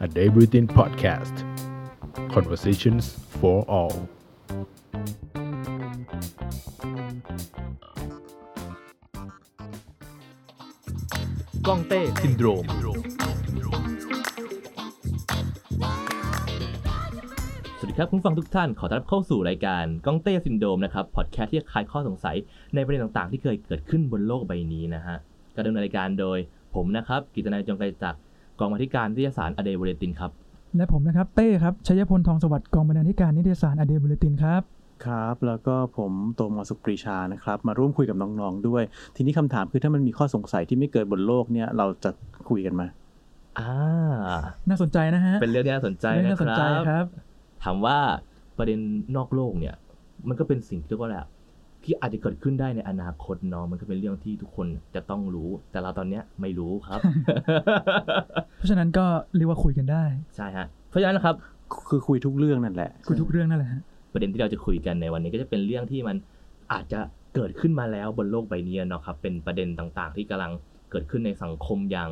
a day routine podcast conversations for all กล้องเต้ซินโดรม สวัสดีครับคุณผู้ฟังทุกท่าน ขอต้อนรับเข้าสู่รายการกล้องเต้ซินโดรมนะครับ พอดแคสต์ที่จะคลายข้อสงสัยในประเด็นต่างๆ ที่เคยเกิดขึ้นบนโลกใบนี้นะฮะการดำเนินรายการโดยผมนะครับกิตนายจงไกรจาก กองบัญชาการวิทยาศาสตร์อเดย์บริตินครับ และผมนะครับเต้ครับชัยพลทองสวัสดิ์กองบรรณาธิการนิตยสารอเดบุลตินครับครับ แล้วก็ผมโตมอสุขปรีชานะครับ มาร่วมคุยกับน้องๆด้วย ทีนี้คำถามคือถ้ามันมีข้อสงสัยที่ไม่เกิดบนโลกเนี่ยเราจะคุยกันมาอ่าน่าสนใจนะฮะเป็นเรื่องที่น่าสนใจเรื่องนะน่าสนคใจรับครับถามว่าประเด็นนอกโลกเนี่ย มันก็เป็นสิ่งที่เรียกว่าอะไรอะ ที่อาจจะเกิดขึ้นได้ในอนาคตเนาะมันก็เป็นเรื่องที่ทุกคนจะต้องรู้ แต่เราตอนเนี้ยไม่รู้ครับ เพราะฉะนั้นก็เรียกว่าคุยกันได้ใช่ฮะเพราะฉะนั้นนะครับคือคุยทุกเรื่องนั่นแหละ คุยทุกเรื่องนั่นแหละฮะประเด็นที่เราจะคุยกันในวันนี้ก็จะเป็นเรื่องที่มันอาจจะเกิดขึ้นมาแล้วบนโลกใบนี้เนาะครับเป็นประเด็นต่างๆ ที่กำลังเกิดขึ้นในสังคมอย่าง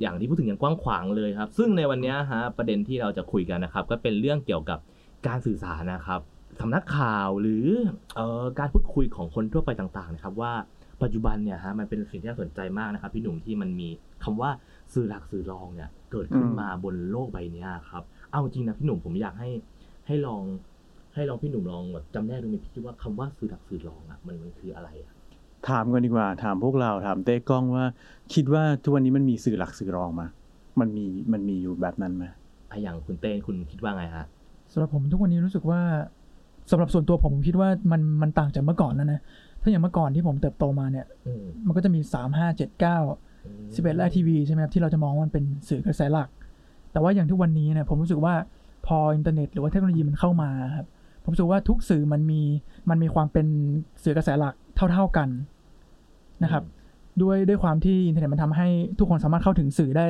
อย่างที่พูดถึงอย่างกว้างขวางเลยครับ ซึ่งในวันนี้ฮะประเด็นที่เราจะคุยกันนะครับ ก็เป็นเรื่องเกี่ยวกับการสื่อสารนะครับ สำนักข่าวหรือเอ่อการพูดคุยของคนทั่วไปต่างๆนะครับว่าปัจจุบันเนี่ยฮะมันเป็นสิ่งที่น่าสนใจมากนะครับ พี่หนุ่มที่มันมีคำว่าสื่อหลักสื่อรองเนี่ยเกิดขึ้นอืมมาบนโลกใบนี้ครับ เอาจริงนะพี่หนุ่มผมอยากให้ให้ลองให้ลองพี่หนุ่มลองแบบจำแนกดูไหมพี่ว่าคำว่าสื่อหลักสื่อรองอะมันมันคืออะไรอะถามกันดีกว่าถามพวกเราถามเต้กล้องว่า คิดว่าทุกวันนี้มันมีสื่อหลักสื่อรองมา มันมีมันมีอยู่แบบนั้นไหมอะอย่างคุณเต้คุณคิดว่าไงฮะสำหรับผมทุกวันนี้รู้สึกว่า สำหรับส่วนตัวผมผมคิดว่ามันมันต่างจากเมื่อก่อนแล้วนะถ้าอย่างเมื่อก่อนที่ผมเติบโตมาเนี่ยอืมมันก็จะมีสามห้าเจ็ดเก้าสิบเอ็ดไอทีวีใช่ไหมครับที่เราจะมองว่ามันเป็นสื่อกระแสหลัก แต่ว่าอย่างทุกวันนี้เนี่ยผมรู้สึกว่าพออินเทอร์เน็ตหรือว่าเทคโนโลยีมันเข้ามาครับผมรู้สึกว่าทุกสื่อมันมีมันมีความเป็นสื่อกระแสหลักเท่า ๆกันนะครับ ด้วยด้วยความที่อินเทอร์เน็ตมันทำให้ทุกคนสามารถเข้าถึงสื่อได้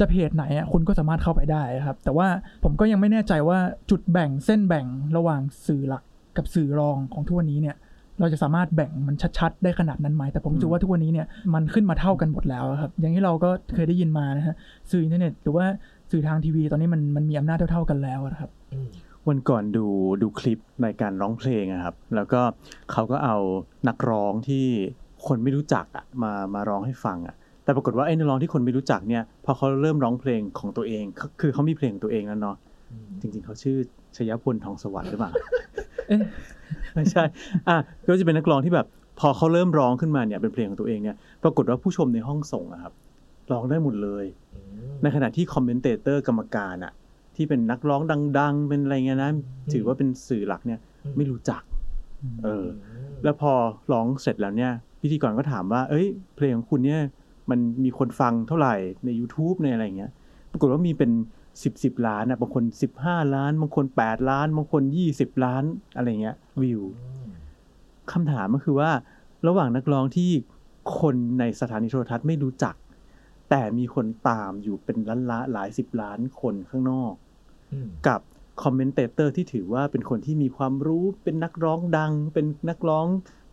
จะเพจไหนอะคุณก็สามารถเข้าไปได้ครับ แต่ว่าผมก็ยังไม่แน่ใจว่าจุดแบ่งเส้นแบ่งระหว่างสื่อหลักกับสื่อรองของทุกวันนี้เนี่ย เราจะสามารถแบ่งมันชัดๆ ได้ขนาดนั้นไหมแต่ผมรู้สึกว่าทุกวันนี้เนี่ยมันขึ้นมาเท่ากันหมดแล้วครับ อย่างที่เราก็เคยได้ยินมานะฮะสื่ออินเทอร์เน็ตหรือว่าสื่อทางทีวีตอนนี้มันมันมีอำนาจเท่าๆกันแล้วอะครับวันก่อนดูดูคลิปในการร้องเพลงอะครับ แล้วก็เขาก็เอานักร้องที่คนไม่รู้จักอะมามาร้องให้ฟังอะ แต่ปรากฏว่าไอ้นักร้องที่คนไม่รู้จักเนี่ยพอเขาเริ่มร้องเพลงของตัวเองเขาคือเขามีเพลงของตัวเองแล้วเนาะอืมจริง ๆเขาชื่อชยพลทองสวัสดิ์หรือเปล่าเอ๊ะไม่ใช่อะก็จะเป็นนักร้องที่แบบ พอเขาเริ่มร้องขึ้นมาเนี่ยเป็นเพลงของตัวเองเนี่ยปรากฏว่าผู้ชมในห้องส่งอะครับร้องได้หมดเลยอืมในขณะที่ commentator กรรมการอะที่เป็นนักร้องดัง ๆ เป็นอะไรเงี้ยนะถือว่าเป็นสื่อหลักเนี่ยไม่รู้จัก เออ แล้วพอร้องเสร็จแล้วเนี่ยพิธีกรก็ถามว่า เอ้ย เพลงของคุณเนี่ย มันมีคนฟังเท่าไหร่ใน YouTube ในอะไรเงี้ยปรากฏว่ามีเป็นสิบสิบล้านอะบางคนสิบห้าล้านบางคนแปดล้านบางคนยี่สิบล้านอะไรเงี้ยวิวอืมคำถามก็คือว่า ระหว่างนักร้องที่คนในสถานีโทรทัศน์ไม่รู้จัก แต่มีคนตามอยู่เป็นล้านละหลายสิบล้านคนข้างนอกอืมกับ commentator ที่ถือว่าเป็นคนที่มีความรู้เป็นนักร้องดัง เป็นนักร้อง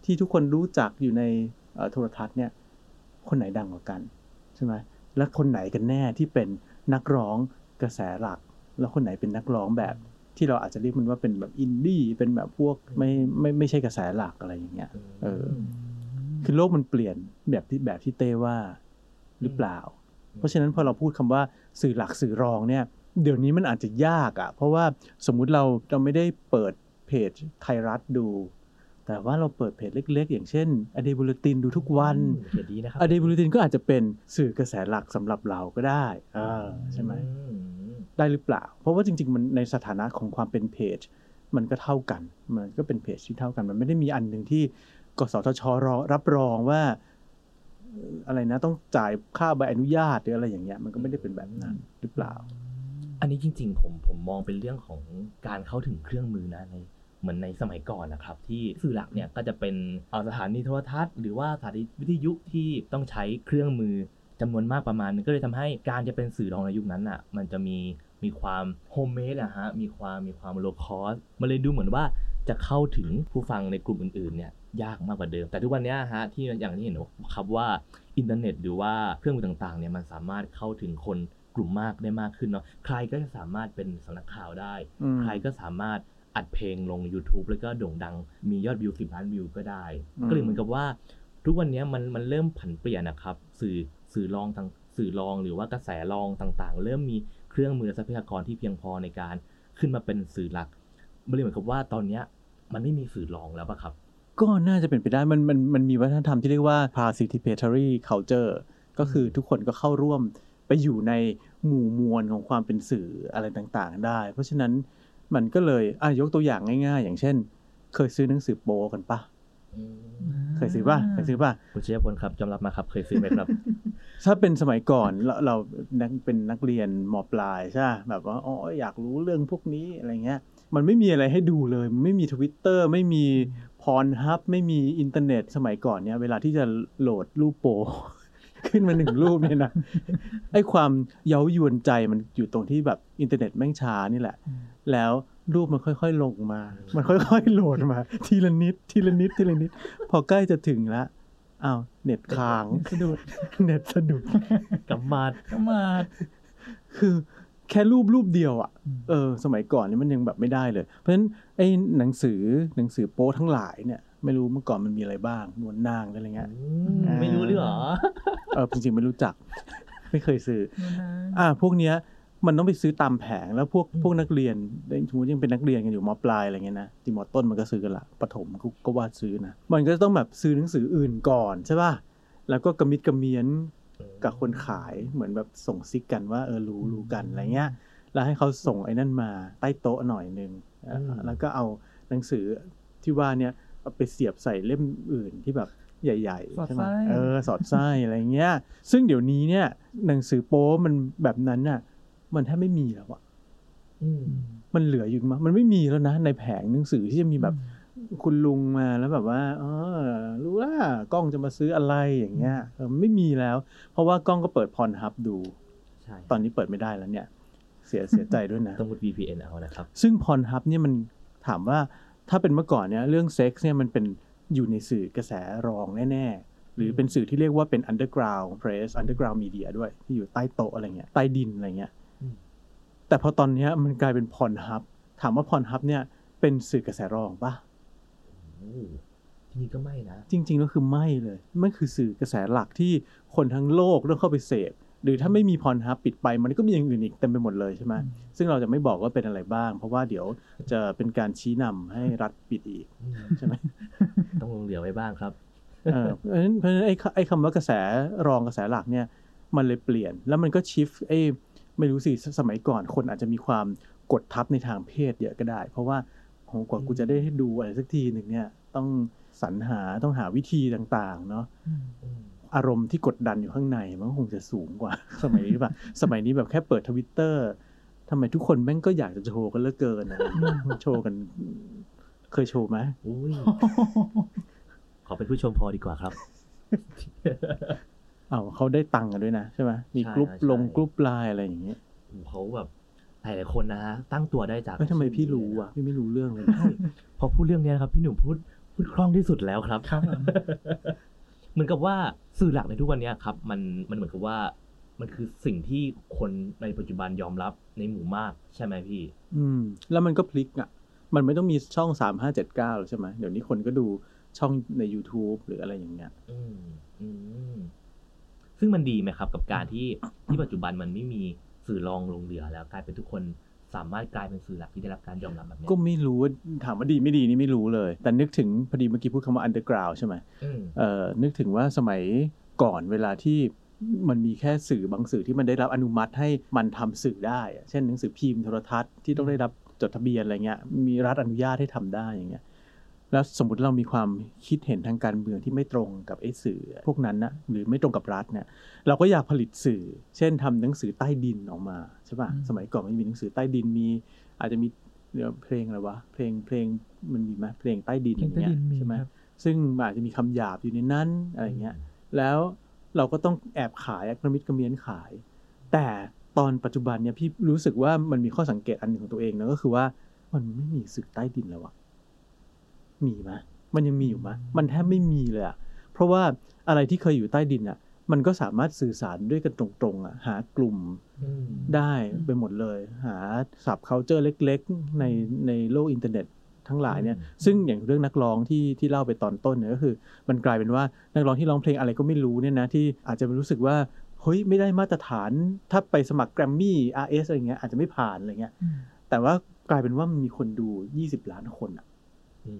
ที่ทุกคนรู้จักอยู่ในเอ่อโทรทัศน์เนี่ย คนไหนดังกว่ากันใช่ไหมและคนไหนกันแน่ที่เป็นนักร้องกระแสหลัก แล้วคนไหนเป็นนักร้องแบบ ที่เราอาจจะเรียกมันว่าเป็นแบบอินดี้เป็นแบบพวกไม่ไม่ไม่ใช่กระแสหลักอะไรอย่างเงี้ยเออคือโลกมันเปลี่ยนแบบที่แบบที่เต้ว่าหรือเปล่า เพราะฉะนั้นพอเราพูดคำว่าสื่อหลักสื่อรองเนี่ย เดี๋ยวนี้มันอาจจะยากอะ่ะ เพราะว่าสมมุติเราเราไม่ได้เปิดเพจไทยรัฐดู แต่ว่าเราเปิดเพจเล็ก ๆ อย่างเช่นอเดบูลตินดูทุกวันเขียนดีนะครับอเดบูลตินก็อาจจะเป็นสื่อกระแสหลักสำหรับเราก็ได้เออใช่ไหมอืมได้หรือเปล่า เพราะว่าจริง ๆ มันในสถานะของความเป็นเพจ มันก็เท่ากัน มันก็เป็นเพจที่เท่ากัน มันไม่ได้มีอันหนึ่งที่กสทชรอรับรองว่าเอ่ออะไรนะต้องจ่ายค่าใบอนุญาตหรืออะไรอย่างเงี้ยมันก็ไม่ได้เป็นแบบนั้นหรือเปล่า อันนี้จริง ๆ ผมผมมองเป็นเรื่องของการเข้าถึงเครื่องมือนะใน เหมือนในสมัยก่อนนะครับที่สื่อหลักเนี่ยก็จะเป็นเอาสถานีโทรทัศน์หรือว่าสถานีวิทยุที่ต้องใช้เครื่องมือจำนวนมากประมาณนึงก็เลยทำให้การจะเป็นสื่อรองในยุคนั้นอะมันจะมีมีความ homemade อะฮะมีความมีความ low cost มันเลยดูเหมือนว่าจะเข้าถึงผู้ฟังในกลุ่มอื่นๆเนี่ยยากมากกว่าเดิม แต่ทุกวันเนี้ยฮะที่อย่างที่เห็นครับว่าอินเทอร์เน็ตหรือว่าเครื่องมือต่างๆเนี่ยมันสามารถเข้าถึงคนกลุ่มมากได้มากขึ้นเนาะใครก็จะสามารถเป็นสำนักข่าวได้อืมใครก็สามารถ อัดเพลงลง YouTube แล้วก็โด่งดัง มียอดวิว10ล้านวิวก็ได้อืมก็เลยเหมือนกับว่า ทุกวันนี้มันมันเริ่มผันเปลี่ยนนะครับ สื่อสื่อรองทางสื่อรองหรือว่ากระแสรองต่างๆ เริ่มมีเครื่องมือทรัพยากรที่เพียงพอในการขึ้นมาเป็นสื่อหลักมันเลยเหมือนกับว่าตอนเนี้ยมันไม่มีสื่อรองแล้วปะครับ ก็น่าจะเป็นไปได้มันมันมันมีวัฒนธรรมที่เรียกว่า participatory culture ก็คือทุกคนก็เข้าร่วมไปอยู่ในหมู่มวลของความเป็นสื่ออะไรต่างๆ ได้ เพราะฉะนั้น มันก็เลยอะยกตัวอย่างง่าย ๆ อย่างเช่น เคยซื้อหนังสือโปกันปะเคยซื้อป่ะเคยซื้อป่ะคุณเชยพลครับจำรับมาครับ เคยซื้อไหมครับ ถ้าเป็นสมัยก่อนเราเรานักเป็นนักเรียนมปลายใช่ปะแบบว่าอ๋ออยากรู้เรื่องพวกนี้อะไรเงี้ย มันไม่มีอะไรให้ดูเลย ไม่มีทวิตเตอร์ไม่มี Pornhub ไม่มีอินเทอร์เน็ตสมัยก่อนเนี่ยเวลาที่จะโหลดรูปโป๊ ขึ้นมาหนึ่งรูปเนี่ยนะไอ้ความเย้ายวนใจมันอยู่ตรงที่แบบอินเทอร์เน็ตแม่งช้านี่แหละ แล้วรูปมันค่อย ๆ ลงมา มันค่อยๆโหลดมา ทีละนิด ทีละนิด ทีละนิด พอใกล้จะถึงแล้วอ้าวเน็ตค้างสะดุดเน็ตสะดุดกำมาดก็มาคือแค่รูปรูปเดียวอะอืมเออ สมัยก่อนนี่มันยังแบบไม่ได้เลย เพราะฉะนั้นไอ้หนังสือหนังสือโป๊ทั้งหลายเนี่ย ไม่รู้เมื่อก่อนมันมีอะไรบ้างนวลนางอะไรเงี้ยอ่าไม่รู้เรื่องเหรอ เออจริงๆไม่รู้จัก ไม่เคยซื้อนู่นนะอ่า พวกเนี้ย มันต้องไปซื้อตามแผงแล้วพวกพวกนักเรียนสมมติยังเป็นนักเรียนกันอยู่มปลายอะไรเงี้ยนะที่มต้นมันก็ซื้อกันละประถมก็ก็ว่าซื้อนะมันก็ต้องแบบซื้อหนังสืออื่นก่อนใช่ป่ะแล้วก็กระมิดกระเมียนกับคนขายเหมือนแบบส่งซิกกันว่าเออรู้รู้กันอะไรเงี้ยแล้วให้เขาส่งไอ้นั่นมาใต้โต๊ะหน่อยหนึ่งเอ่ออืมแล้วก็เอาหนังสือที่ว่าเนี่ยเอาไปเสียบใส่เล่มอื่นที่แบบใหญ่สอดๆใช่ไหมไส้เออสอดไส้อะไรเงี้ย ซึ่งเดี๋ยวนี้เนี่ยหนังสือโป๊มันแบบนั้นน่ะ มันแทบไม่มีแล้วอะอืมมันเหลืออยู่มั้ยมันไม่มีแล้วนะ ในแผงหนังสือที่จะมีแบบ คุณลุงมาแล้วแบบว่าเออรู้ว่ากล้องจะมาซื้ออะไรอย่างเงี้ยเออไม่มีแล้ว เพราะว่ากล้องก็เปิดพรฮับดูใช่ตอนนี้เปิดไม่ได้แล้วเนี่ย เสียเสียใจด้วยนะ ต้องมุด VPN เอานะครับ ซึ่งพรฮับเนี่ยมันถามว่าถ้าเป็นเมื่อก่อนเนี่ย เรื่องเซ็กซ์เนี่ยมันเป็นอยู่ในสื่อกระแสรองแน่ๆ หรือเป็นสื่อที่เรียกว่าเป็น underground press underground media ด้วย ที่อยู่ใต้โต๊ะอะไรเงี้ยใต้ดินอะไรเงี้ยอืม แต่พอตอนเนี้ยมันกลายเป็นพรฮับ ถามว่าพรฮับเนี่ยเป็นสื่อกระแสรองปะโอ้ที่นี่ก็ไม่นะ จริงๆแล้วคือไม่เลยมันคือสื่อกระแสหลักที่คนทั้งโลกต้องเข้าไปเสพหรือถ้าไม่มีพรฮับปิดไปมันก็มีอย่างอื่นอีกเต็มไปหมดเลยใช่ไหมซึ่งเราจะไม่บอกว่าเป็นอะไรบ้าง เพราะว่าเดี๋ยวจะเป็นการชี้นำให้รัฐปิดอีกอืมใช่ไหมต้องลงเหลือไว้บ้างครับเออเพราะฉะนั้นเพราะฉะนั้นไอ้คไอ้คำว่ากระแสรองกระแสหลักเนี่ยมันเลยเปลี่ยนแล้วมันก็ชิฟไอ้ ไม่รู้สิสมัยก่อนคนอาจจะมีความกดทับในทางเพศเยอะก็ได้ เพราะว่าโหกว่ากูจะได้ให้ดูอะไรสักทีหนึ่งเนี่ย ต้องสรรหาต้องหาวิธีต่างๆ เนาะอืมอืมอารมณ์ที่กดดันอยู่ข้างในมันก็คงจะสูงกว่า สมัยนี้ป่ะสมัยนี้แบบแค่เปิดทวิตเตอร์ทำไมทุกคนแม่งก็อยากจะโชว์กันเหลือเกินอะโชว์กัน เคยโชว์ไหมอุ้ยขอเป็นผู้ชมพอดีกว่าครับ อ้าวเขาได้ตังค์กันด้วยนะใช่ไหมมีใช่กรุ๊ปใช่ลงกรุ๊ปไลน์อะไรอย่างเงี้ยเขาแบบหลายๆคนนะฮะตั้งตัวได้จากเฮ้ยทำไมพี่รู้อะพี่ไม่รู้เรื่องเลยนะพอพูดเรื่องเนี้ยนะครับ พี่หนุ่มพูดพูดคล่องที่สุดแล้วครับครับผมเหมือนกับว่าสื่อหลักในทุกวันเนี้ยครับ มันมันเหมือนกับว่า มันคือสิ่งที่คนในปัจจุบันยอมรับในหมู่มากใช่ไหมพี่ อืม แล้วมันก็พลิกอะ มันไม่ต้องมีช่องสามห้าเจ็ดเก้าใช่ไหมเดี๋ยวนี้คนก็ดูช่องใน YouTube หรืออะไรอย่างเงี้ย อืมอืม ซึ่งมันดีไหมครับกับการที่ที่ปัจจุบันมันไม่มีสื่อรองลงเหลือแล้วกลายเป็นทุกคนสามารถกลายเป็นสื่อหลักที่ได้รับการยอมรับแบบเนี้ยก็ไม่รู้ว่าถามว่าดีไม่ดีนี่ไม่รู้เลย แต่นึกถึงพอดีเมื่อกี้พูดคำว่า underground ใช่ไหมอืมเอ่อนึกถึงว่าสมัยก่อนเวลาที่มันมีแค่สื่อบางสื่อที่มันได้รับอนุมัติให้มันทำสื่อได้อะเช่นหนังสือพิมพ์โทรทัศน์ที่ต้องได้รับจดทะเบียนอะไรเงี้ยมีรัฐอนุญาตให้ทำได้อย่างเงี้ย แล้วสมมติเรามีความคิดเห็นทางการเมืองที่ไม่ตรงกับไอ้สื่อพวกนั้นนะหรือไม่ตรงกับรัฐเนี่ยเราก็อยากผลิตสื่อ เช่นทำหนังสือใต้ดินออกมาใช่ป่ะอืมสมัยก่อนมันมีหนังสือใต้ดินมี อาจจะมีเดี๋ยวเพลงอะไรวะเพลงเพลงมันมีไหมเพลงใต้ดินเพลงใต้อย่างดิเงี้นยมีใช่ไหมครับซึ่งมันอาจจะมีคำหยาบอยู่ในนั้นอะไรเงี้ยแล้วเราก็ต้องแอบขายกระมิดกระเมียนขาย แต่ตอนปัจจุบันเนี่ยพี่รู้สึกว่ามันมีข้อสังเกตอันหนึ่งของตัวเองนะก็คือว่ามันไม่มีสื่อใต้ดินแล้วอะ มีไหมมันยังมีอยู่ไหมมันแทบไม่มีเลยอะเพราะว่าอะไรที่เคยอยู่ใต้ดินอะมันก็สามารถสื่อสารด้วยกันตรงๆอะหากลุ่มอืมได้ไปหมดเลย หา sub culture เล็กๆ ในในโลกอินเทอร์เน็ตทั้งหลายเนี่ยอืมซึ่งอย่างเรื่องนักร้องที่ที่เล่าไปตอนต้นเนี่ยก็คือ มันกลายเป็นว่านักร้องที่ร้องเพลงอะไรก็ไม่รู้เนี่ยนะที่อาจจะรู้สึกว่าเฮ้ยไม่ได้มาตรฐานถ้าไปสมัครแกรมมี่ RS อะไรเงี้ยอาจจะไม่ผ่านอะไรเงี้ยอืมแต่ว่ากลายเป็นว่ามันมีคนดู 20 ล้านคนอะ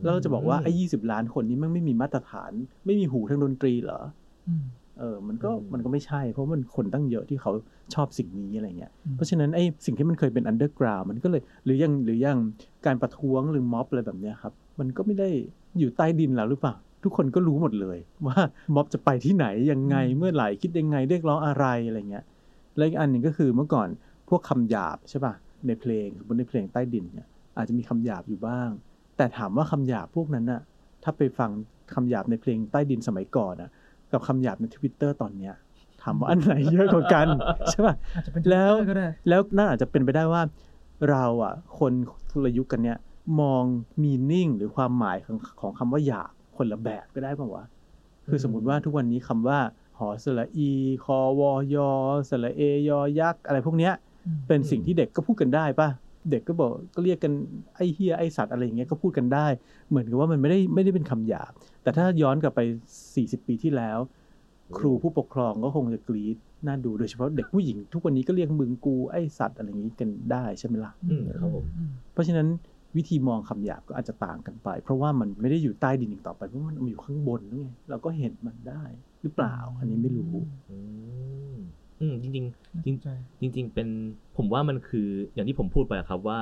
แล้วเราจะบอกว่าไอ้ยีล้านคนนี้มันไม่มีมาตรฐาน ไม่มีหูทางดนตรีเหรออืมเออ มันก็อืมมันก็ไม่ใช่ เพราะมันคนตั้งเยอะที่เขาชอบสิ่งนี้อะไรเงี้ยอืมเพราะฉะนั้นไอ้สิ่งที่มันเคยเป็นอันเดอร์กราวมันก็เลยหรือยังหรือยังการประท้วงหรือม็อบอะไรแบบเนี้ยครับ มันก็ไม่ได้อยู่ใต้ดินแล้วหรือเปล่า ทุกคนก็รู้หมดเลย ว่าม็อบจะไปที่ไหนยังไงเมื่อไหร่คิดยังไงเรียกร้องอะไรอะไรเงี้ยแล้วอีกอันหนึ่งก็คือเมื่อก่อนพวกคำหยาบใช่ป่ะในเพลงสมมติในเพลงใต้ดินเนี่ยอาจจะมีคำหยาบอยู่บ้าง แต่ถามว่าคำหยาบพวกนั้นน่ะ ถ้าไปฟังคำหยาบในเพลงใต้ดินสมัยก่อนนะกับคำหยาบในทวิตเตอร์ตอนเนี้ยถามว่าอันไหนเยอะกว่ากันใช่ป่ะอาจจะเป็นแล้ว Twitter ก็ได้แล้วน่าอาจจะเป็นไปได้ว่า เราอะ คนทุรยุคกันเนี่ยมองมีนิ่งหรือความหมายของของคำว่าหยาบคนละแบบก็ได้ป่าวะคือสมมุติว่าทุกวันนี้คำว่าหอสระอีคอวอยอสระเอยอยักษ์อะไรพวกเนี้ยอืมเป็นสิ่งที่เด็กก็พูดกันได้ป่ะ เด็กก็บอกก็เรียกกันไอ้เฮียไอ้สัตว์อะไรอย่างเงี้ยก็พูดกันได้ เหมือนกับว่ามันไม่ได้ไม่ได้เป็นคำหยาบ แต่ถ้าย้อนกลับไป 40 ปีที่แล้ว ครูผู้ปกครองก็คงจะกรี๊ดน่าดูโดยเฉพาะเด็กผู้หญิง ทุกวันนี้ก็เรียกมึงกูไอ้สัตว์อะไรอย่างงี้กันได้ใช่ไหมล่ะอืมครับผมอืมเพราะฉะนั้นวิธีมองคำหยาบก็อาจจะต่างกันไป เพราะว่ามันไม่ได้อยู่ใต้ดินอีกต่อไปเพราะมันอยู่ข้างบนนั่นไงเราก็เห็นมันได้หรือเปล่า อันนี้ไม่รู้ อืมอืมจริงน่าจริสงนใจๆจริงๆเป็นผมว่ามันคืออย่างที่ผมพูดไปอะครับว่า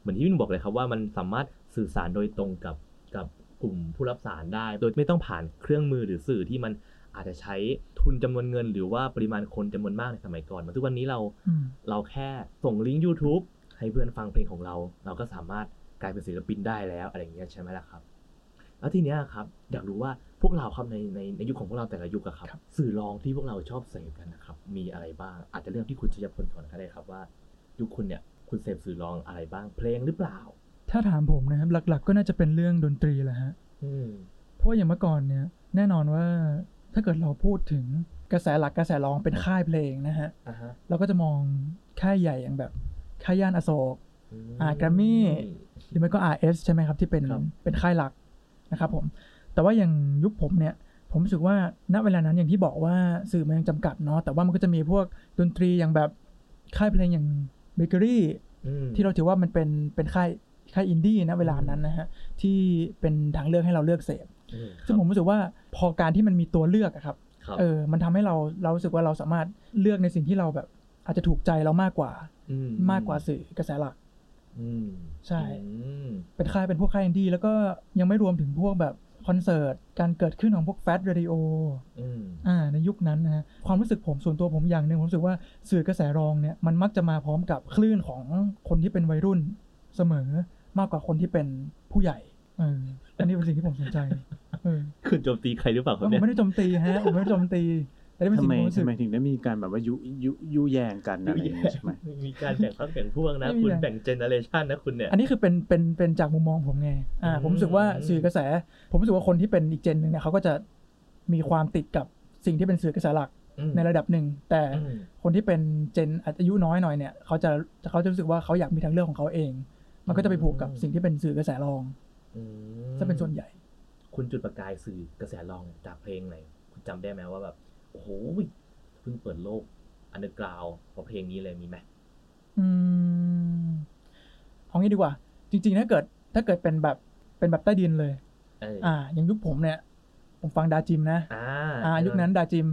เหมือนที่พี่หนุ่มบอกเลยครับว่ามันสามารถสื่อสารโดยตรงกับกับกลุ่มผู้รับสารได้ โดยไม่ต้องผ่านเครื่องมือหรือสื่อที่มันอาจจะใช้ทุนจำนวนเงิน หรือว่าปริมาณคนจำนวนมากในสมัยก่อนเหมาทุกวันนี้เราอืมเราแค่ส่งลิงก์ YouTube ให้เพื่อนฟังเพลงของเรา เราก็สามารถกลายเป็นศิลปินได้แล้วอะไรอย่างเงี้ยใช่ไหมล่ะครับ แล้วทีเนี้ยครับ อยากรู้ว่า พวกเราครับในในในยุคของพวกเราแต่ละยุคอะครับ สื่อรองที่พวกเราชอบเสพกันนะครับ มีอะไรบ้าง อาจจะเริ่มที่คุณชยพลก่อนก็ได้ครับว่า ยุคคุณเนี่ยคุณเสพสื่อรองอะไรบ้าง เพลงหรือเปล่า ถ้าถามผมนะครับ หลัก ๆ ก็น่าจะเป็นเรื่องดนตรีแหละฮะอืมเพราะว่าอย่างเมื่อก่อนเนี่ย แน่นอนว่าถ้าเกิดเราพูดถึงกระแสหลักกระแสรองเป็นค่ายเพลงนะฮะอ่าฮะเราก็จะมองค่ายใหญ่อย่างแบบค่ายย่านอโศกอ่า Grammy หรือไม่ก็ RS ใช่ไหมครับที่เป็นครับเป็นค่ายหลักนะครับผม แต่ว่าอย่างยุคผมเนี่ยผมรู้สึกว่าณเวลานั้นอย่างที่บอกว่าสื่อมันยังจำกัดเนาะแต่ว่ามันก็จะมีพวกดนตรีอย่างแบบค่ายเพลงอย่างเบเกอรี่อืมที่เราถือว่ามันเป็นเป็นค่ายค่ายอินดี้นะเวลานั้นนะฮะที่เป็นทางเลือกให้เราเลือกเสพอืมซึ่งผมรู้สึกว่าพอการที่มันมีตัวเลือกอะครับครับเออมันทำให้เราเรารู้สึกว่าเราสามารถเลือกในสิ่งที่เราแบบ อาจจะถูกใจเรามากกว่าอืมากกว่าสื่อกระแสหลักอืมใช่อืมเป็นค่ายเป็นพวกค่ายอินดี้แล้วก็ยังไม่รวมถึงพวกแบบ คอนเสิร์ต การเกิดขึ้นของพวกแฟชเรดิโออืมอ่าในยุคนั้นนะฮะความรู้สึกผมส่วนตัวผมอย่างหนึ่งผมรู้สึกว่าสื่อกระแสรองเนี่ยมันมักจะมาพร้อมกับคลื่นของคนที่เป็นวัยรุ่นเสมอมากกว่าคนที่เป็นผู้ใหญ่เอออันนี้เป็นสิ่งที่ผมสนใจเออคุณโจมตีใครหรือเปล่าครับผมเนี่ยไม่ได้โจมตีฮะผมไม่ได้โจมตี แต่นี่เป็นทำสิ่งไมที่ผมรู้สึทำก ไมถึงได้มีการแบบว่ายุยุยุแยงกันอะไรอย่างเงี้ยใช่ไหมมีการแบ่งพรรคแบ่งพวกนะไม่มีคุณแบ่งแบ่งเจเนอเรชันนะคุณเนี่ย อันนี้คือเป็นเป็นเป็นจากมุมมองผมไง อ่า อืม ผมรู้สึกว่าสื่อกระแส ผมรู้สึกว่าคนที่เป็นอีกเจนหนึ่งเนี่ยเขาก็จะมีความติดกับสิ่งที่เป็นสื่อกระแสหลักอืมในระดับหนึ่ง แต่อืม คนที่เป็นเจนอายุน้อยหน่อยเนี่ยเขาจะเขาจะรู้สึกว่าเขาอยากมีทางเลือกของเขาเอง มันก็จะไปผูกกับสิ่งที่เป็นสื่อกระแสรองอืมจะเป็นส่วนใหญ่ คุณจุดประกายสื่อกระแสรองจากเพลงไหน คุณจำได้ไหมว่าแบบ โอ้โหเพิ่งเปิดโลกอันเดอร์กราวเพราะเพลงนี้เลยมีไหมอืมเอางี้ดีกว่า จริง ๆ ถ้าเกิด ถ้าเกิดเป็นแบบเป็นแบบใต้ดินเลยเอออ่า อย่างยุคผมเนี่ย ผมฟังดาจิมนะอ่าอ่า ยุคนั้นดาจิม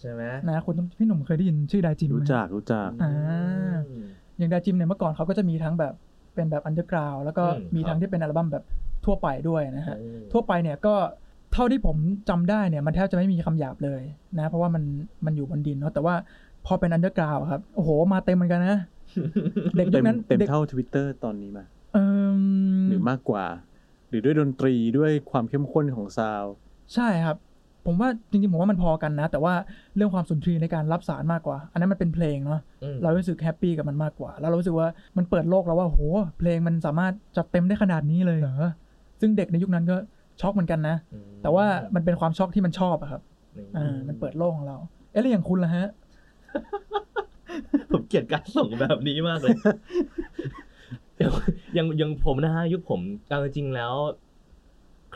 ใช่ไหมนะคุณพี่หนุ่มเคยได้ยินชื่อดาจิมไหมรู้จักรู้จักอ่าอย่างดาจิมเนี่ยเมื่อก่อนเขาก็จะมีทั้งแบบเป็นแบบอันเดอร์กราวแล้วก็อืมมีทั้งที่เป็นอัลบั้มแบบทั่วไปด้วยนะฮะเออทั่วไปเนี่ยก็ เท่าที่ผมจำได้เนี่ยมันแทบจะไม่มีคำหยาบเลยนะ เพราะว่ามันมันอยู่บนดินเนาะแต่ว่าพอเป็นอันเดอร์กราวครับ โอ้โห มาเต็มเหมือนกันนะ เด็กยุเต็คมนั้นเต็มเด็กเท่าทวิตเตอร์ตอนนี้มาเอมหรือมากกว่า หรือด้วยดนตรีด้วยความเข้มข้นของซาวด์ใช่ครับ ผมว่าจริงๆ ผมว่ามันพอกันนะ แต่ว่าเรื่องความสุนทรีย์ในการรับสารมากกว่า อันนั้นมันเป็นเพลงเนาะอืมเรารู้สึกแฮปปี้กับมันมากกว่า แล้วเรารู้สึกว่ามันเปิดโลกแล้วว่าโหเพลงมันสามารถจัดเต็มได้ขนาดนี้เลยเหรอซึ่งเด็กในยุคนั้นก็ ช็อกเหมือนกันนะอืมแต่ว่ามันเป็นความช็อกที่มันชอบอะครับนี่อ่ามันเปิดโลกของเรา เอ๊ะแล้วอย่างคุณล่ะฮะ ผมเกลียดการส่งแบบนี้มากเลยอย่างอย่างอย่างผมนะฮะยุคผมเอาจริงๆแล้ว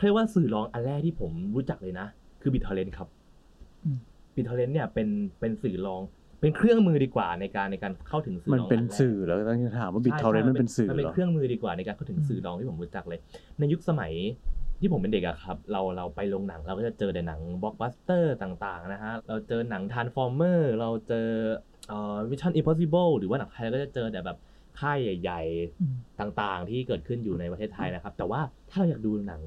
เรียกว่าสื่อรองอันแรกที่ผมรู้จักเลยนะ คือ BitTorrent ครับอืม BitTorrent เนี่ยเป็นเป็นสื่อรองเป็นเครื่องมือดีกว่าในการในการเข้าถึงสื่อมันรองเป็นแรกสื่อแล้วต้องถามว่าบิตทอร์เรนต์มันเป็นสื่อมันเป็นเหรอเครื่องมือดีกว่าในการเข้าถึงสื่อรองที่ผมรู้จักเลย ในยุคสมัย ที่ผมเป็นเด็กอะครับ เราเราไปโรงหนังเราก็จะเจอแต่หนังบล็อกบัสเตอร์ต่างๆนะฮะ เราเจอหนัง Transformers เราเจอเอ่อ Mission Impossible หรือว่าหนังไทยเราก็จะเจอแต่แบบค่ายใหญ่อืมๆต่างๆ ที่เกิดขึ้นอยู่ในประเทศไทยนะครับ แต่ว่าถ้าเราอยากดูหนัง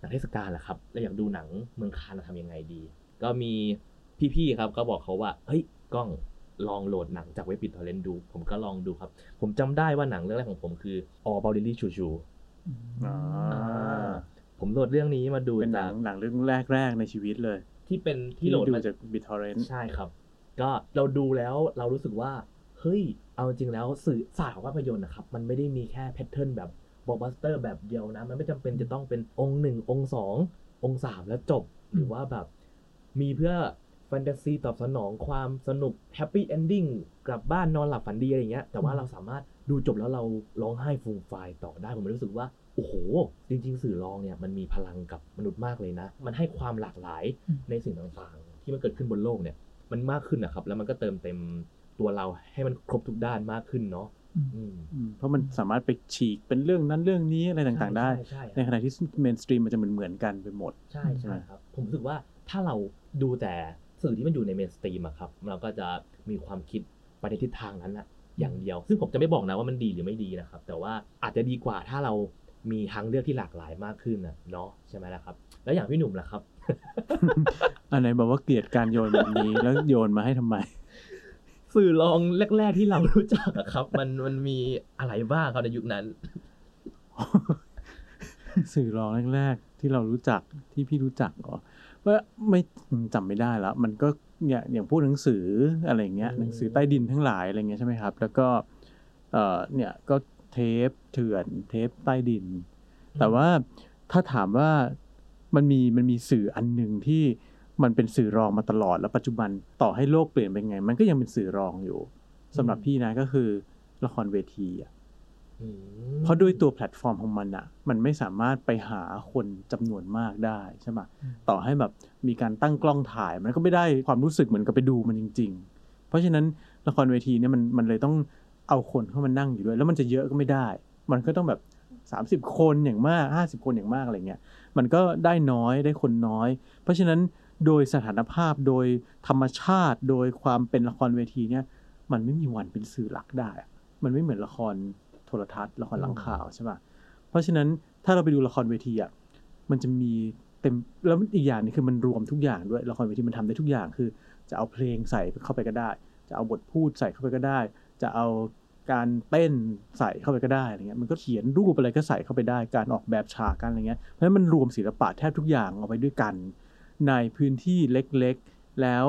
หนังเทศกาลล่ะครับเราอยากดูหนังเมืองคานเราทำยังไงดี ก็มีพี่ๆครับก็บอกเขาว่าเฮ้ยกล้องลองโหลดหนังจากเว็บปิดทอร์เรนต์ดู ผมก็ลองดูครับ ผมจำได้ว่าหนังเรื่องแรกของผมคือ All About Lily Choo Choo อ่า ผมโหลดเรื่องนี้มาดูเป็นหนัจากงหนังเรื่องแรกๆในชีวิตเลย ที่เป็นที่โหลดดูมาจากบิตทอร์เรนต์ใช่ครับ ก็เราดูแล้วเรารู้สึกว่า เฮ้ย เอาจริงแล้วสื่อศาสตร์ของภาพยนตร์นะครับ มันไม่ได้มีแค่ pattern แบบบล็อกบัสเตอร์แบบเดียวนะ มันไม่จำเป็นจะต้องเป็นองก์หนึ่งองก์สององก์สามแล้วจบ หรือว่าแบบมีเพื่อแฟนตาซีตอบสนองความสนุก happy ending กลับบ้านนอนหลับฝันดีอะไรอย่างเงี้ย แต่ว่าเราสามารถดูจบแล้วเราร้องไห้ฟูมฟายต่อได้ ผมรู้สึกว่า โอ้โห จริงๆ สื่อรองเนี่ยมันมีพลังกับมนุษย์มากเลยนะ มันให้ความหลากหลายอืมในสิ่งต่างๆ ที่มันเกิดขึ้นบนโลกเนี่ย มันมากขึ้นนะครับ แล้วมันก็เติมเต็มตัวเราให้มันครบทุกด้านมากขึ้นเนาะอืมอืมอืมเพราะมันสามารถไปฉีกเป็นเรื่องนั้นเรื่องนี้อะไรต่างๆ ได้ใช่ใช่ในขณะที่ mainstream มันจะเหมือนเหมือนๆกันไปหมด ใช่ใช่ครับ ผมรู้สึกว่าถ้าเราดูแต่สื่อที่มันอยู่ใน mainstream อะครับ เราก็จะมีความคิดไปในทิศทางนั้นอะอย่างเดียว ซึ่งผมจะไม่บอกนะว่ามันดีหรือไม่ดีนะครับ แต่ว่าอาจจะดีกว่าถ้าเรา มีทางเลือกที่หลากหลายมากขึ้นนะเนาะใช่ไหมล่ะครับ แล้วอย่างพี่หนุ่มล่ะครับ อันไหนบอกว่าเกลียดการโยนแบบนี้แล้วโยนมาให้ทำไม สื่อรองแรก ๆที่เรารู้จักอะครับ มันมันมีอะไรบ้างครับในยุคนั้น สื่อรองแรก ๆ ที่เรารู้จักที่พี่รู้จักเหรอว่าไม่จำไม่ได้แล้วมันก็เนี่ยอย่างพวกหนังสืออะไรอย่างเงี้ยอืมหนังสือใต้ดินทั้งหลายอะไรเงี้ยใช่ไหมครับ แล้วก็เอ่อเนี่ยก็ เทปเถื่อน เทปใต้ดิน แต่ว่าถ้าถามว่ามันมีมันมีสื่ออันหนึ่งที่มันเป็นสื่อรองมาตลอด แล้วปัจจุบันต่อให้โลกเปลี่ยนไปไง มันก็ยังเป็นสื่อรองอยู่สำหรับพี่นะก็คือละครเวทีอะอืมเพราะด้วยตัวแพลตฟอร์มของมันอะมันไม่สามารถไปหาคนจำนวนมากได้ใช่ไหมอืมต่อให้แบบมีการตั้งกล้องถ่าย มันก็ไม่ได้ความรู้สึกเหมือนกับไปดูมันจริง ๆ เพราะฉะนั้นละครเวทีเนี่ยมันมันเลยต้อง เอาคนเข้ามานั่งอยู่ด้วย แล้วมันจะเยอะก็ไม่ได้ มันก็ต้องแบบ 30 คนอย่างมาก 50 คนอย่างมากอะไรเงี้ยมันก็ได้น้อยได้คนน้อย เพราะฉะนั้นโดยสถานภาพโดยธรรมชาติโดยความเป็นละครเวทีเนี่ยมันไม่มีวันเป็นสื่อหลักได้ มันไม่เหมือนละครโทรทัศน์ละครหลังข่าวใช่ป่ะเพราะฉะนั้นถ้าเราไปดูละครเวทีอะมันจะมีเต็มแล้วอีกอย่างนึงคือมันรวมทุกอย่างด้วยละครเวทีมันทำได้ทุกอย่างคือ จะเอาเพลงใส่เข้าไปก็ได้ จะเอาบทพูดใส่เข้าไปก็ได้ จะเอาการเต้นใส่เข้าไปก็ได้อะไรเงี้ยมันก็เขียนรูปอะไรก็ใส่เข้าไปได้การออกแบบฉากกันอะไรเงี้ยเพราะฉะนั้นมันรวมศิลปะแทบทุกอย่างเอาไปด้วยกัน ในพื้นที่เล็กๆ แล้ว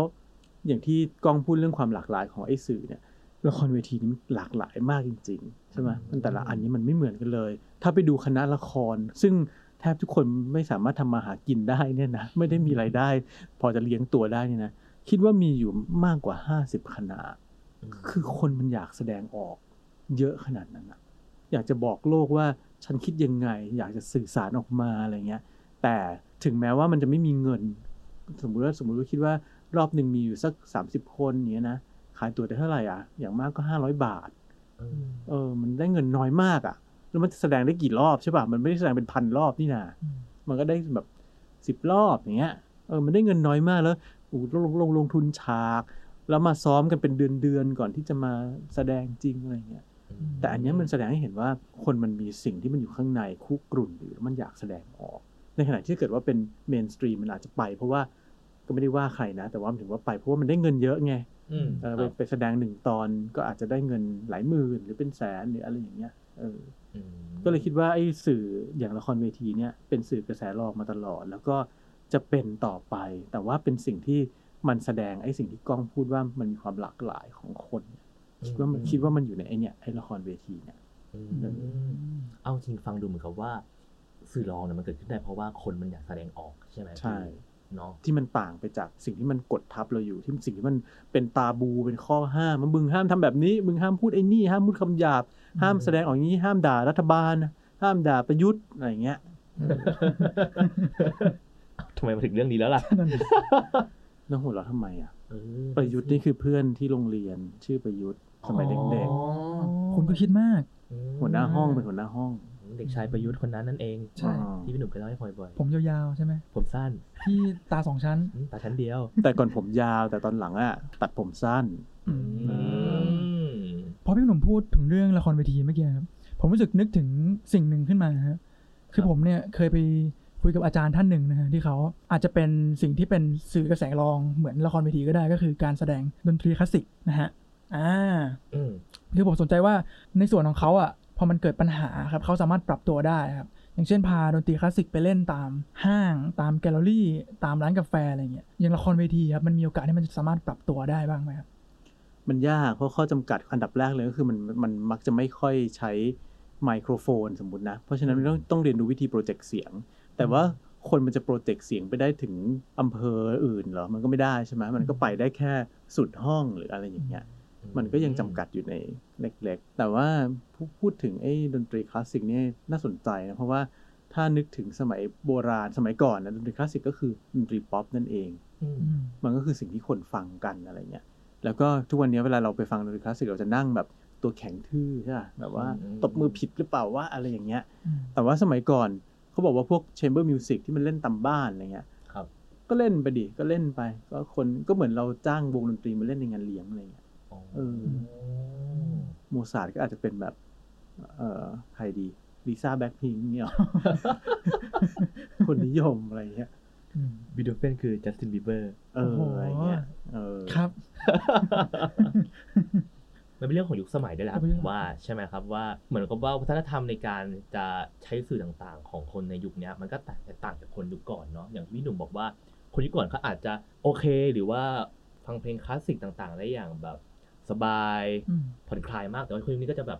อย่างที่กล้องพูดเรื่องความหลากหลายของไอ้สื่อเนี่ยละครเวทีนี้มันหลากหลายมากจริงๆใช่ไหมมันแต่ละอันนี้มันไม่เหมือนกันเลย ถ้าไปดูคณะละคร ซึ่งแทบทุกคนไม่สามารถทำมาหากินได้เนี่ยนะไม่ได้มีรายได้ พอจะเลี้ยงตัวได้เนี่ยนะคิดว่ามีอยู่มากกว่า 50 คณะ คือคนมันอยากแสดงออกเยอะขนาดนั้นอะอยากจะบอกโลกว่าฉันคิดยังไง อยากจะสื่อสารออกมาอะไรเงี้ย แต่ถึงแม้ว่ามันจะไม่มีเงิน สมมุติว่าสมมุติว่าคิดว่ารอบหนึ่งมีอยู่สัก30คนเนี้ยนะขายตัวได้เท่าไหร่อะ อย่างมากก็500บาทอืมเออ มันได้เงินน้อยมากอะ แล้วมันจะแสดงได้กี่รอบใช่ป่ะมันไม่ได้แสดงเป็นพันรอบนี่นาอืมมันก็ได้แบบสิบ10รอบอย่างเงี้ยเออมันได้เงินน้อยมากแล้วโอ้โหลงลงลงทุนฉาก แล้วมาซ้อมกันเป็นเดือนเดือนๆก่อนที่จะมาแสดงจริงอะไรเงี้ยแต่อันเนี้ยมันแสดงให้เห็นว่าคนมันมีสิ่งที่มันอยู่ข้างในคุกรุ่นอยู่แล้วมันอยากแสดงออก ในขณะที่ถ้าเกิดว่าเป็นเมนสตรีมมันอาจจะไป เพราะว่าก็ไม่ได้ว่าใครนะ แต่ว่ามันถึงว่าไปเพราะว่ามันได้เงินเยอะไงอืมเออคไปรับไปแสดงหนึ่งตอนก็อาจจะได้เงินหลายหมื่นหรือเป็นแสนหรืออะไรอย่างเงี้ยเอออืมก็เลยคิดว่าไอ้สื่ออย่างละครเวทีเนี่ยเป็นสื่อกระแสรองมาตลอด แล้วก็จะเป็นต่อไป แต่ว่าเป็นสิ่งที่ มันแสดงไอ้สิ่งที่กล้องพูดว่ามันมีความหลากหลายของคนคิดว่ามันคิดว่ามันอยู่ในไอ้เนี่ยไอ้ละครเวทีเนี่ยอืมเอาจริงฟังดูเหมือนกับว่า สื่อรองเนี่ยมันเกิดขึ้นได้เพราะว่าคนมันอยากแสดงออกใช่ไหมพี่ใช่อเนาะที่มันต่างไปจากสิ่งที่มันกดทับเราอยู่ที่สิ่งที่มันเป็นตาบูเป็นข้อห้ามมันมึงห้ามทำแบบนี้มึงห้ามพูดไอ้นี่ห้ามพูดคำหยาบ ห้ามแสดงออกอย่างนี้ห้ามด่ารัฐบาล ห้ามด่าประยุทธ์อะไรอย่างเงี้ยทำไมมาถึงเรื่องนี้แล้วล่ะนั่นดิ แล้วหัวเราะทำไมอะเออประยุทธ์นี่คือเพื่อนที่โรงเรียนชื่อประยุทธ์สมัยเด็กอ๋อคุณก็คิดมากๆหัวหน้าห้องเป็นหัวหน้าห้อง เด็กชายประยุทธ์คนนั้นนั่นเองใช่อ๋อที่พี่หนุ่มเคยเล่าให้ฟังบ่อยผมยาวๆใช่ไหมๆผมสั้นที่ตาสองชั้นอืมตาชั้นเดียว แต่ก่อนผมยาวแต่ตอนหลังอะตัดผมสั้นอืมอืมพอพี่หนุ่มพูดถึงเรื่องละครเวทีเมื่อกี้ครับผมรู้สึกนึกถึงสิ่งหนึ่งขึ้นมาฮะคือผมเนี่ยเคยไป คุยกับอาจารย์ท่านหนึ่งนะฮะที่เขาอาจจะเป็นสิ่งที่เป็นสื่อกระแสรองเหมือนละครเวทีก็ได้ก็คือการแสดงดนตรีคลาสสิกนะฮะอ่าอืมคือผมสนใจว่าในส่วนของเขาอะพอมันเกิดปัญหาครับเขาสามารถปรับตัวได้ครับอย่างเช่นพาดนตรีคลาสสิกไปเล่นตามห้างตามแกลเลอรี่ ตามร้านกาแฟอะไรเงี้ยอย่างละครเวทีครับมันมีโอกาสที่มันจะสามารถปรับตัวได้บ้างไหมครับมันยากเพราะข้อจำกัดอันดับแรกเลยก็คือมันมันมักจะไม่ค่อยใช้ไมโครโฟนสมมตินะ เพราะฉะนั้นมันต้องต้องเรียนรู้วิธี project เสียง แต่ว่าคนมันจะ project เสียงไปได้ถึงอำเภออื่นเหรอ มันก็ไม่ได้ใช่ไหมมันก็ไปได้แค่สุดห้องหรืออะไรอย่างเงี้ย มันก็ยังจำกัดอยู่ในเล็กๆ แต่ว่าพูพูดถึงไอ้ดนตรีคลาสสิกนี่น่าสนใจนะ เพราะว่าถ้านึกถึงสมัยโบราณสมัยก่อนนะดนตรีคลาสสิกก็คือดนตรีป๊อปนั่นเองอืมอืมมันก็คือสิ่งที่คนฟังกันอะไรเงี้ย แล้วก็ทุกวันนี้เวลาเราไปฟังดนตรีคลาสสิกเราจะนั่งแบบตัวแข็งทื่อใช่ปะแบบว่าอืมตบมือผิดหรือเปล่าว่าอะไรอย่างเงี้ยอืมแต่ว่าสมัยก่อน เขาบอกว่าพวก chamber music ที่มันเล่นตามบ้านอะไรเงี้ยครับ ก็เล่นไปดิก็เล่นไป ก็คนก็เหมือนเราจ้างวงดนตรีมาเล่นในงานเลี้ยงอะไรเงี้ยเออโมซาร์ทก็อาจจะเป็นแบบ เอ่อใครดีลิซ่าแบ็คพิงเนี่ยหรอคนนิยมอะไรเงี้ยอืมบีโธเฟนคือจัสตินบีเบอร์เออโอ้โหอะไรเงี้ยเออครับ มันเป็นเรื่องของยุคสมัยด้วยแหละเป็นเรื่องผมว่าใช่ไหมครับว่าเหมือนกับว่าวัฒนธรรมในการจะใช้สื่อต่างๆ ของคนในยุคเนี้ยมันก็แตกต่างจากคนยุคก่อนเนาะอย่างที่พี่หนุ่มบอกว่า คนยุคก่อนเขาอาจจะโอเค หรือว่าฟังเพลงคลาสสิกต่างๆ ได้อย่างแบบสบายอืมผ่อนคลายมากแต่ว่าคนยุคนี้ก็จะแบบ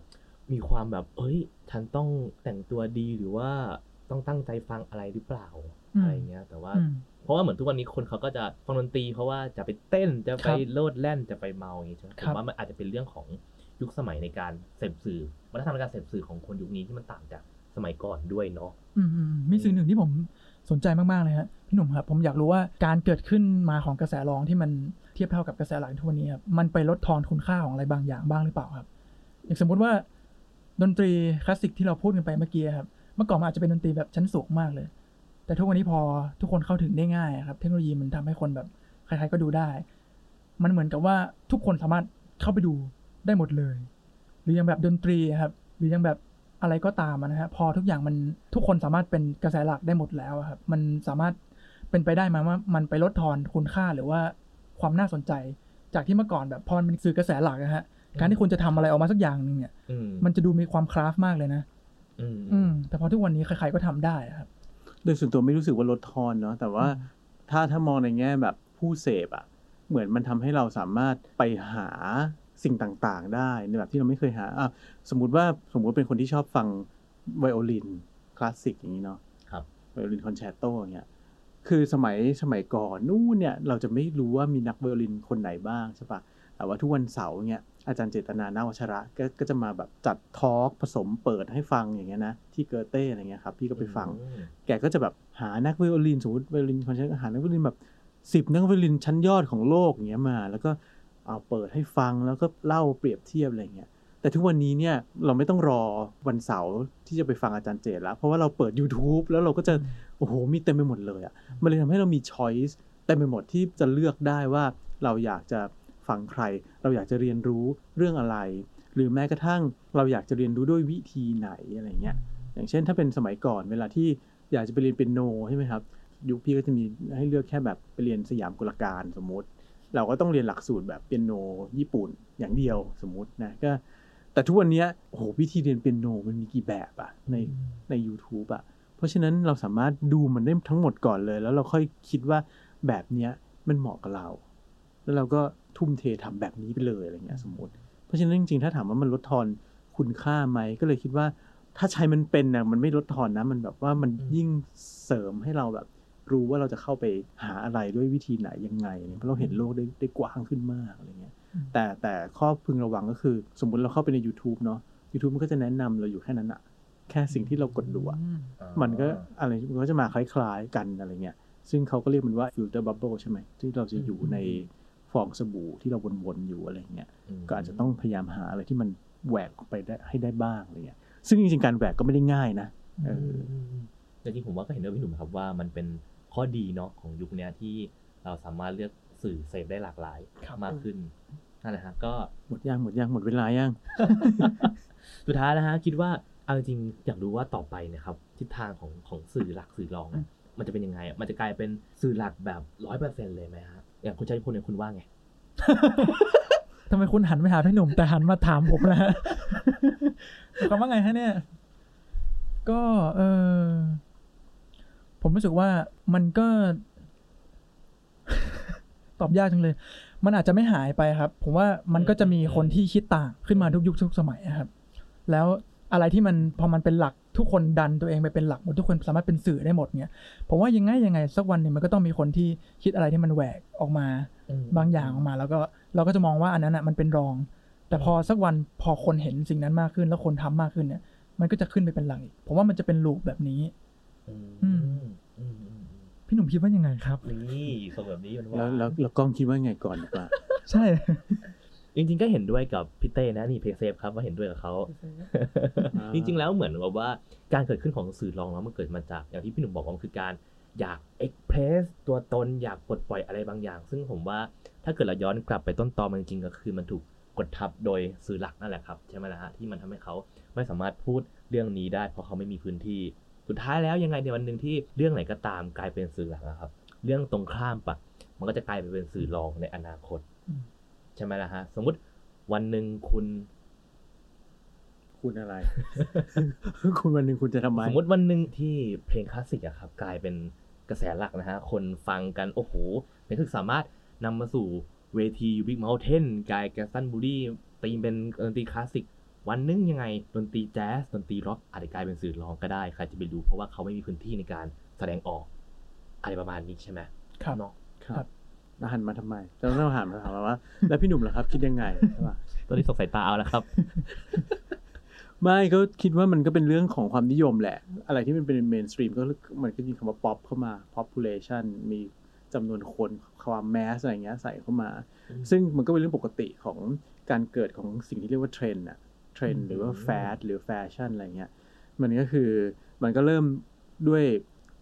มีความแบบ เอ้ยฉันต้องแต่งตัวดีหรือว่าต้องตั้งใจฟังอะไรหรือเปล่าอืมอะไรเงี้ย แต่ว่าอืม เพราะว่าเหมือนทุกวันนี้คนเขาก็จะฟังดนตรี เพราะว่าจะไปเต้นจะคไปรับโลดแล่นจะไปเมาอย่างงี้ใช่ไหมผครัมบว่ามันอาจจะเป็นเรื่องของยุคสมัยในการเสพสื่อวัฒนธรรมในการเสพสื่อของคนยุคนี้ที่มันต่างจากสมัยก่อนด้วยเนาะอืมอืมมีสิ่งหนึ่งที่ผมสนใจมาก ๆ เลยฮะพี่หนุ่มครับผมอยากรู้ว่าการเกิดขึ้นมาของกระแสร้องที่มันเทียบเท่ากับกระแสหลักทุกวันนี้ครับมันไปลดทอนคุณค่าของอะไรบางอย่างบ้างหรือเปล่าครับ อย่างสมมุติว่าดนตรีคลาสสิกที่เราพูดกันไปเมื่อกี้ครับเมื่อก่อนมันอาจจะเป็นดนตรีแบบชั้นสูงมากเลย แต่ทุกวันนี้พอทุกคนเข้าถึงได้ง่ายอะครับ เทคโนโลยีมันทำให้คนแบบใครๆก็ดูได้ มันเหมือนกับว่าทุกคนสามารถเข้าไปดูได้หมดเลย หรือยังแบบดนตรีอะครับ หรือยังแบบอะไรก็ตามอะนะฮะพอทุกอย่างมันทุกคนสามารถเป็นกระแสหลักได้หมดแล้วอะครับ มันสามารถเป็นไปได้ไหมาว่ามันไปลดทอนคุณค่าหรือว่าความน่าสนใจ จากที่เมื่อก่อนแบบพอมันเป็นสื่อกระแสหลักอะฮะการที่คุณจะทำอะไรออกมาสักอย่างหนึ่งเนี่ยอืมมันจะดูมีความคราฟมากเลยนะ อืมอืมแต่พอทุกวันนี้ใครๆก็ทำได้อะครับ โดยส่วนตัวไม่รู้สึกว่าลดทอนเนาะแต่ว่าถ้าถ้ามองในแง่แบบผู้เสพอะเหมือนมันทำให้เราสามารถไปหาสิ่งต่างๆ ได้ในแบบที่เราไม่เคยหาอะสมมุติว่าสมมุติเป็นคนที่ชอบฟังไวโอลินคลาสสิกอย่างนี้เนาะครับไวโอลิน concerto อย่างเงี้ยคือสมัยสมัยก่อนนู่นเนี่ยเราจะไม่รู้ว่ามีนักไวโอลินคนไหนบ้างใช่ปะแต่ว่าทุกวันเสาร์เนี่ย อาจารย์เจตนานาควัชระก็ก็จะมาแบบจัด talk ผสมเปิดให้ฟังอย่างเงี้ยนะที่เกอเธ่อะไรเงี้ยครับพี่ก็ไปฟังอืมแกก็จะแบบหานักไวโอลินสมมติไวโอลิน concerto หานักไวโอลินแบบสิบนักไวโอลินชั้นยอดของโลกอย่างเงี้ยมา แล้วก็เอาเปิดให้ฟังแล้วก็เล่าเปรียบเทียบอะไรเงี้ยแต่ทุกวันนี้เนี่ยเราไม่ต้องรอวันเสาร์ที่จะไปฟังอาจารย์เจตแล้ว เพราะว่าเราเปิด YouTube แล้วเราก็จะโอ้โหมีเต็มไปหมดเลยอะ่ะมันเลยทำให้เรามี choice เต็มไปหมดที่จะเลือกได้ว่าเราอยากจะ ฟังใคร เราอยากจะเรียนรู้เรื่องอะไร หรือแม้กระทั่งเราอยากจะเรียนรู้ด้วยวิธีไหนอะไรเงี้ยอย่างเช่นถ้าเป็นสมัยก่อนเวลาที่อยากจะไปเรียนเปียโนใช่ไหมครับยุคพี่ก็จะมีให้เลือกแค่แบบไปเรียนสยามกุลการสมมติ เราก็ต้องเรียนหลักสูตรแบบเปียโนญี่ปุ่นอย่างเดียวสมมตินะก็แต่ทุกวันนี้โอ้โหวิธีเรียนเปียโนมันมีกี่แบบอะในใน u t u b e อะเพราะฉะนั้นเราสามารถดูมันได้ทั้งหมดก่อนเลย แล้วเราค่อยคิดว่าแบบเนี้ยมันเหมาะกับเรา แล้วเราก็ ทุ่มเททำแบบนี้ไปเลยอะไรเงี้ยสมมติ เพราะฉะนั้นจริงๆ ถ้าถามว่ามันลดทอนคุณค่าไหมก็เลยคิดว่า ถ้าใช้มันเป็นนะมันไม่ลดทอนนะ มันแบบว่ามันอืมยิ่งเสริมให้เราแบบ รู้ว่าเราจะเข้าไปหาอะไรด้วยวิธีไหนยังไงเนี่ยเพราะเราเห็นโลกได้ได้กว้างขึ้นมากอะไรเงี้ยอืมแต่แต่ข้อพึงระวังก็คือ สมมุติเราเข้าไปใน YouTube เนาะ YouTube มันก็จะแนะนำเราอยู่แค่นั้นอะแค่สิ่งที่เรากดดูอะอืมมันก็อะไรมันก็จะมาคล้ายๆกันอะไรเงี้ยซึ่งเขาก็เรียกมันว่า filter bubble ใช่ไหมที่เราจะอยู่ใน ฟองสบู่ที่เราวนๆอยู่อะไรเงี้ยก็อาจจะต้องพยายามหาอะไรที่มันแหวกออกไปได้ให้ได้บ้างอะไรเงี้ยซึ่งจริงๆการแหวกก็ไม่ได้ง่ายนะเออแต่จริงผมว่าก็เห็นด้วยพี่หนุ่มครับว่ามันเป็นข้อดีเนาะของยุคเนี้ยที่เราสามารถเลือกสื่อเสพได้หลากหลายครับมากขึ้นนั่นแหละฮะก็หมดยังหมดยังหมดเวลายังสุดท้ายนะฮะคิดว่าเอาจริงๆอยากรู้ว่าต่อไปเนะครับทิศทางของของสื่อหลักสื่อรองเนี่ยมันจะเป็นยังไงอะมันจะกลายเป็นสื่อหลักแบบร้อยเปอร์เซ็นเลยไหมฮะ อย่างคุณชัยพลเนี่ยคุณว่าไงทำไมคุณหันไปหาพี่หนุ่มแต่หันมาถามผมนะฮะคำว่าไงฮะเนี่ย ก็เออผมรู้สึกว่ามันก็ ตอบยากจังเลย มันอาจจะไม่หายไปครับ ผมว่ามันก็จะมีคนที่คิดต่างขึ้นมาทุกยุคทุกสมัยอะครับ แล้ว อะไรที่มันพอมันเป็นหลักทุกคนดันตัวเองไปเป็นหลักหมดทุกคนสามารถเป็นสื่อได้หมดเนี่ยผมว่ายังไงยังไงสักวันหนึ่งมันก็ต้องมีคนที่คิดอะไรที่มันแหวกออกมาบางอย่างออกมา แล้วก็เราก็จะมองว่าอันนั้นอะมันเป็นรอง แต่พอสักวันพอคนเห็นสิ่งนั้นมากขึ้น แล้วคนทำมากขึ้นเนี่ย มันก็จะขึ้นไปเป็นหลักอีกผมว่ามันจะเป็นลูปแบบนี้ อืมอือืมมอืมอืมพี่หนุ่มคิดว่ายังไงครับ นี่ส่งแบบนี้มันว่าแล้วแล้วแล้วกล้องคิดว่าไงก่อนดีกว่าใช่ จริง ๆ ก็เห็นด้วยกับพี่เต้นะนี่เพย์เซฟครับว่าเห็นด้วยกับเขาอ่าจริง ๆ แล้วเหมือนกับว่าการเกิดขึ้นของสื่อรองแล้วมันเกิดมาจาก อย่างที่พี่หนุ่มบอกว่ามันคือการอยากเอ็กเพรสตัวตนอยากปลดปล่อยอะไรบางอย่าง ซึ่งผมว่าถ้าเกิดเราย้อนกลับไปต้นตอมันจริงๆก็คือมันถูกกดทับโดยสื่อหลักนั่นแหละครับใช่ไหมล่ะฮะที่มันทำให้เขาไม่สามารถพูดเรื่องนี้ได้ เพราะเขาไม่มีพื้นที่ สุดท้ายแล้วยังไงในวันหนึ่งที่เรื่องไหนก็ตามกลายเป็นสื่อหลักนะครับ เรื่องตรงข้ามปะมันก็จะกลายไปเป็นสื่อรองในอนาคตอืม ใช่ไหมล่ะฮะ สมมติวันหนึ่งคุณ คุณอะไร คุณวันหนึ่งคุณจะทำไม สมมติวันหนึ่งที่เพลงคลาสสิกอะครับ กลายเป็นกระแสหลักนะฮะ คนฟังกัน โอ้โหเพลงคือสามารถนำมาสู่เวที Big Mountain กลาย Glastonbury theme เป็นดนตรีคลาสสิกวันหนึ่งยังไงดนตรีแจ๊สดนตรีร็อกอาจจะกลายเป็นสื่อรองก็ได้ใครจะไปรู้เพราะว่าเขาไม่มีพื้นที่ในการแสดงออกอะไรประมาณนี้ใช่ไหมครับเนาะครับ แล้วหันมาทำไมจะต้องหันมาถามว่า แล้วพี่หนุ่มล่ะครับ คิดยังไงใช่ปะตอนนี้สงสัยตาเอาแล้วครับ ไม่ก็คิดว่ามันก็เป็นเรื่องของความนิยมแหละ อะไรที่มันเป็น mainstream ก็มันก็มีคำว่าป๊อปเข้ามา population มีจำนวนคนความ mass อะไรเงี้ยใส่เข้ามาอืมซึ่งมันก็เป็นเรื่องปกติของการเกิดของสิ่งที่เรียกว่าเทรนด์อะเทรนด์อืด์มหรือว่าแฟชหรือแฟชั่นอะไรเงี้ย มันก็คือมันก็เริ่มด้วย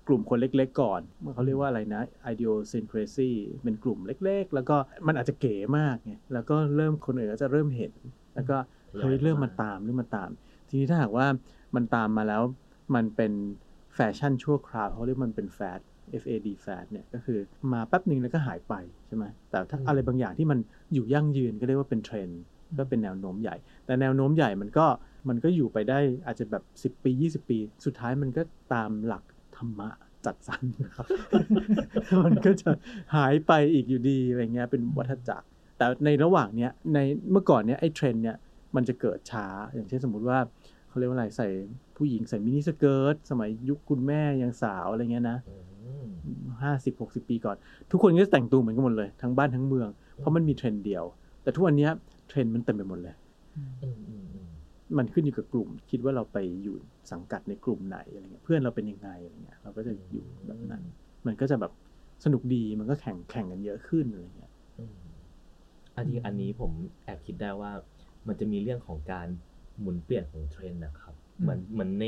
กลุ่มคนเล็กๆก่อนเขาเรียกว่าอะไรนะ idiosyncrasy เป็นกลุ่มเล็กๆ แล้วก็มันอาจจะเก๋มากไงแล้วก็เริ่มคนอื่นก็จะเริ่มเห็น แล้วก็เฮ้ยเริ่มมาตามเริ่มมาตาม ทีนี้ถ้าหากว่ามันตามมาแล้วมันเป็นแฟชั่นชั่วคราวเขาเรียกมันเป็นแฟด FAD แฟดเนี่ยก็คือมาแป๊บหนึ่งแล้วก็หายไปใช่ไหมแต่ถ้าอืมอะไรบางอย่างที่มันอยู่ยั่งยืนก็เรียกว่าเป็นเทรนด์ก็เป็นแนวโน้มใหญ่ แต่แนวโน้มใหญ่มันก็มันก็อยู่ไปได้อาจจะแบบ 10 ปี 20 ปี สุดท้ายมันก็ตามหลักธ รรมะจัดสรรนะครับ มันก็จะหายไปอีกอยู่ดีอะไรเงี้ยเป็นวัฏจักร แต่ในระหว่างเนี้ยในเมื่อก่อนเนี้ยไอ้เทรนด์เนี้ยมันจะเกิดช้า อย่างเช่นสมมุติว่าเขาเรียกว่าอะไรใส่ผู้หญิงใส่ miniskirt สมัยยุคคุณแม่ยังสาวอะไรเงี้ยนะอืมห้าสิบหกสิบปีก่อน ทุกคนก็จะแต่งตัวเหมือนกันหมดเลย ทั้งบ้านทั้งเมือง เพราะมันมีเทรนด์เดียว แต่ทุกวันเนี้ยเทรนด์มันเต็มไปหมดเลยอื มอืมอืมมันขึ้นอยู่กับกลุ่ม คิดว่าเราไปอยู่สังกัดในกลุ่มไหนอะไรเงี้ยเพื่อนเราเป็นยังไงอะไรเงี้ยเราก็จะอยู่แบบนั้น มันก็จะแบบสนุกดีมันก็แข่งแข่งกันเยอะขึ้นอะไรเงี้ยอืมอันนี้อันนี้ผมแอบคิดได้ว่า มันจะมีเรื่องของการหมุนเปลี่ยนของเทรนด์นะครับเหมือนเหมือนใน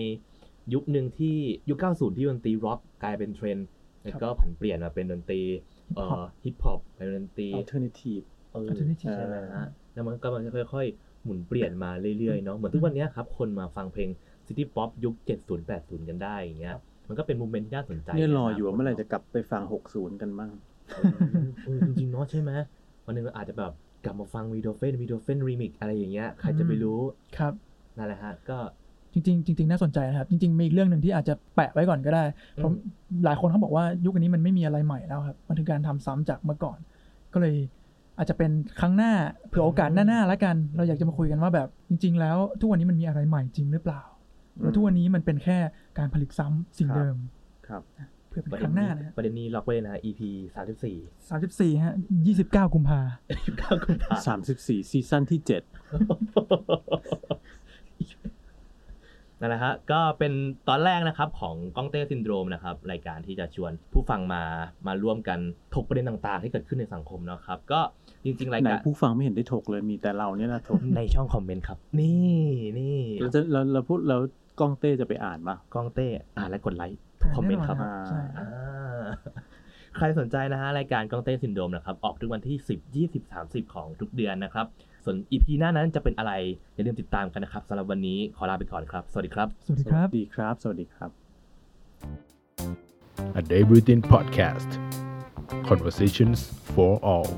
ยุคหนึ่งที่ยุค 90 ที่ดนตรีร็อกกลายเป็นเทรนด์แล้วก็ผันเปลี่ยนมาเป็นดนตรีเอ่อฮิปฮอปเป็นดนตรี alternative เออ alternative ใช่ไหมฮะแล้วมันก็มันจะค่อยๆ หมุนเปลี่ยนมาเรื่อยๆเนาะเหมือนทุกวันเนี้ยครับคนมาฟังเพลง city pop ยุค 70 80 กันได้อย่างเงี้ยมันก็เป็น moment ที่น่าสนใจเนี่ยรอในอนาคตอยู่ว่าเมื่อไหร่จะกลับไปฟัง 60 กันบ้างเออเออจริงๆเนาะใช่ไหมวันหนึ่งเราอาจจะแบบกลับมาฟังวีดเฟนวีดเฟนรีมิกอะไรอย่างเงี้ยใครจะไปรู้ครับนั่นแหละฮะก็จริงๆจริงๆน่าสนใจนะครับ จริง ๆ มีอีกเรื่องหนึ่งที่อาจจะแปะไว้ก่อนก็ได้ผมอืมหลายคนเขาบอกว่ายุคนี้มันไม่มีอะไรใหม่แล้วครับ มันคือการทำซ้ำจากเมื่อก่อน ก็เลย อาจจะเป็นครั้งหน้าเผื่อโอกาสหน้าๆแล้วกัน เราอยากจะมาคุยกันว่าแบบจริง ๆ แล้วทุกวันนี้มันมีอะไรใหม่จริงหรือเปล่าแล้วทุกวันนี้มันเป็นแค่การผลิตซ้ำสิ่งเดิมครับเพื่อเป็นประคเด็รั้นงหนี้น้านะฮะประเด็นนี้ล็อกไว้เลยนะ EP สามสิบสี่สามสิบสี่ฮะยี่สิบเก้ากุมภาเก้ากุมภา34ซีซั่นที่ นั่นแหละฮะก็เป็นตอนแรกนะครับของก้องเต้ซินโดรมนะครับรายการที่จะชวนผู้ฟังมามาร่วมกันถกประเด็นต่างๆ ที่เกิดขึ้นในสังคมเนาะครับ ก็จริงๆราย7ไหนการผู้ฟังไม่เห็นได้ถกเลยมีแต่เราเนี่ยนะถกในช่องคอมเมนต์ครับ นี่นี่เราจะเราเราพูดเราก้องเต้จะไปอ่านปะก้องเต้อ่านและกดไลค์ทุกคอมเมนต์ครับแน่นอนใช่อ่าใครสนใจนะฮะรายการกล้องเต้ซินโดรมนะครับออกทุกวันที่ 10 20 30 ของทุกเดือนนะครับ ส่วนอีพีหน้านั้นจะเป็นอะไร อย่าลืมติดตามกันนะครับสำหรับวันนี้ขอลาไปก่อนครับ สวัสดีครับ สวัสดีครับ สวัสดีครับ สวัสดีครับ A Day Within Podcast Conversations for All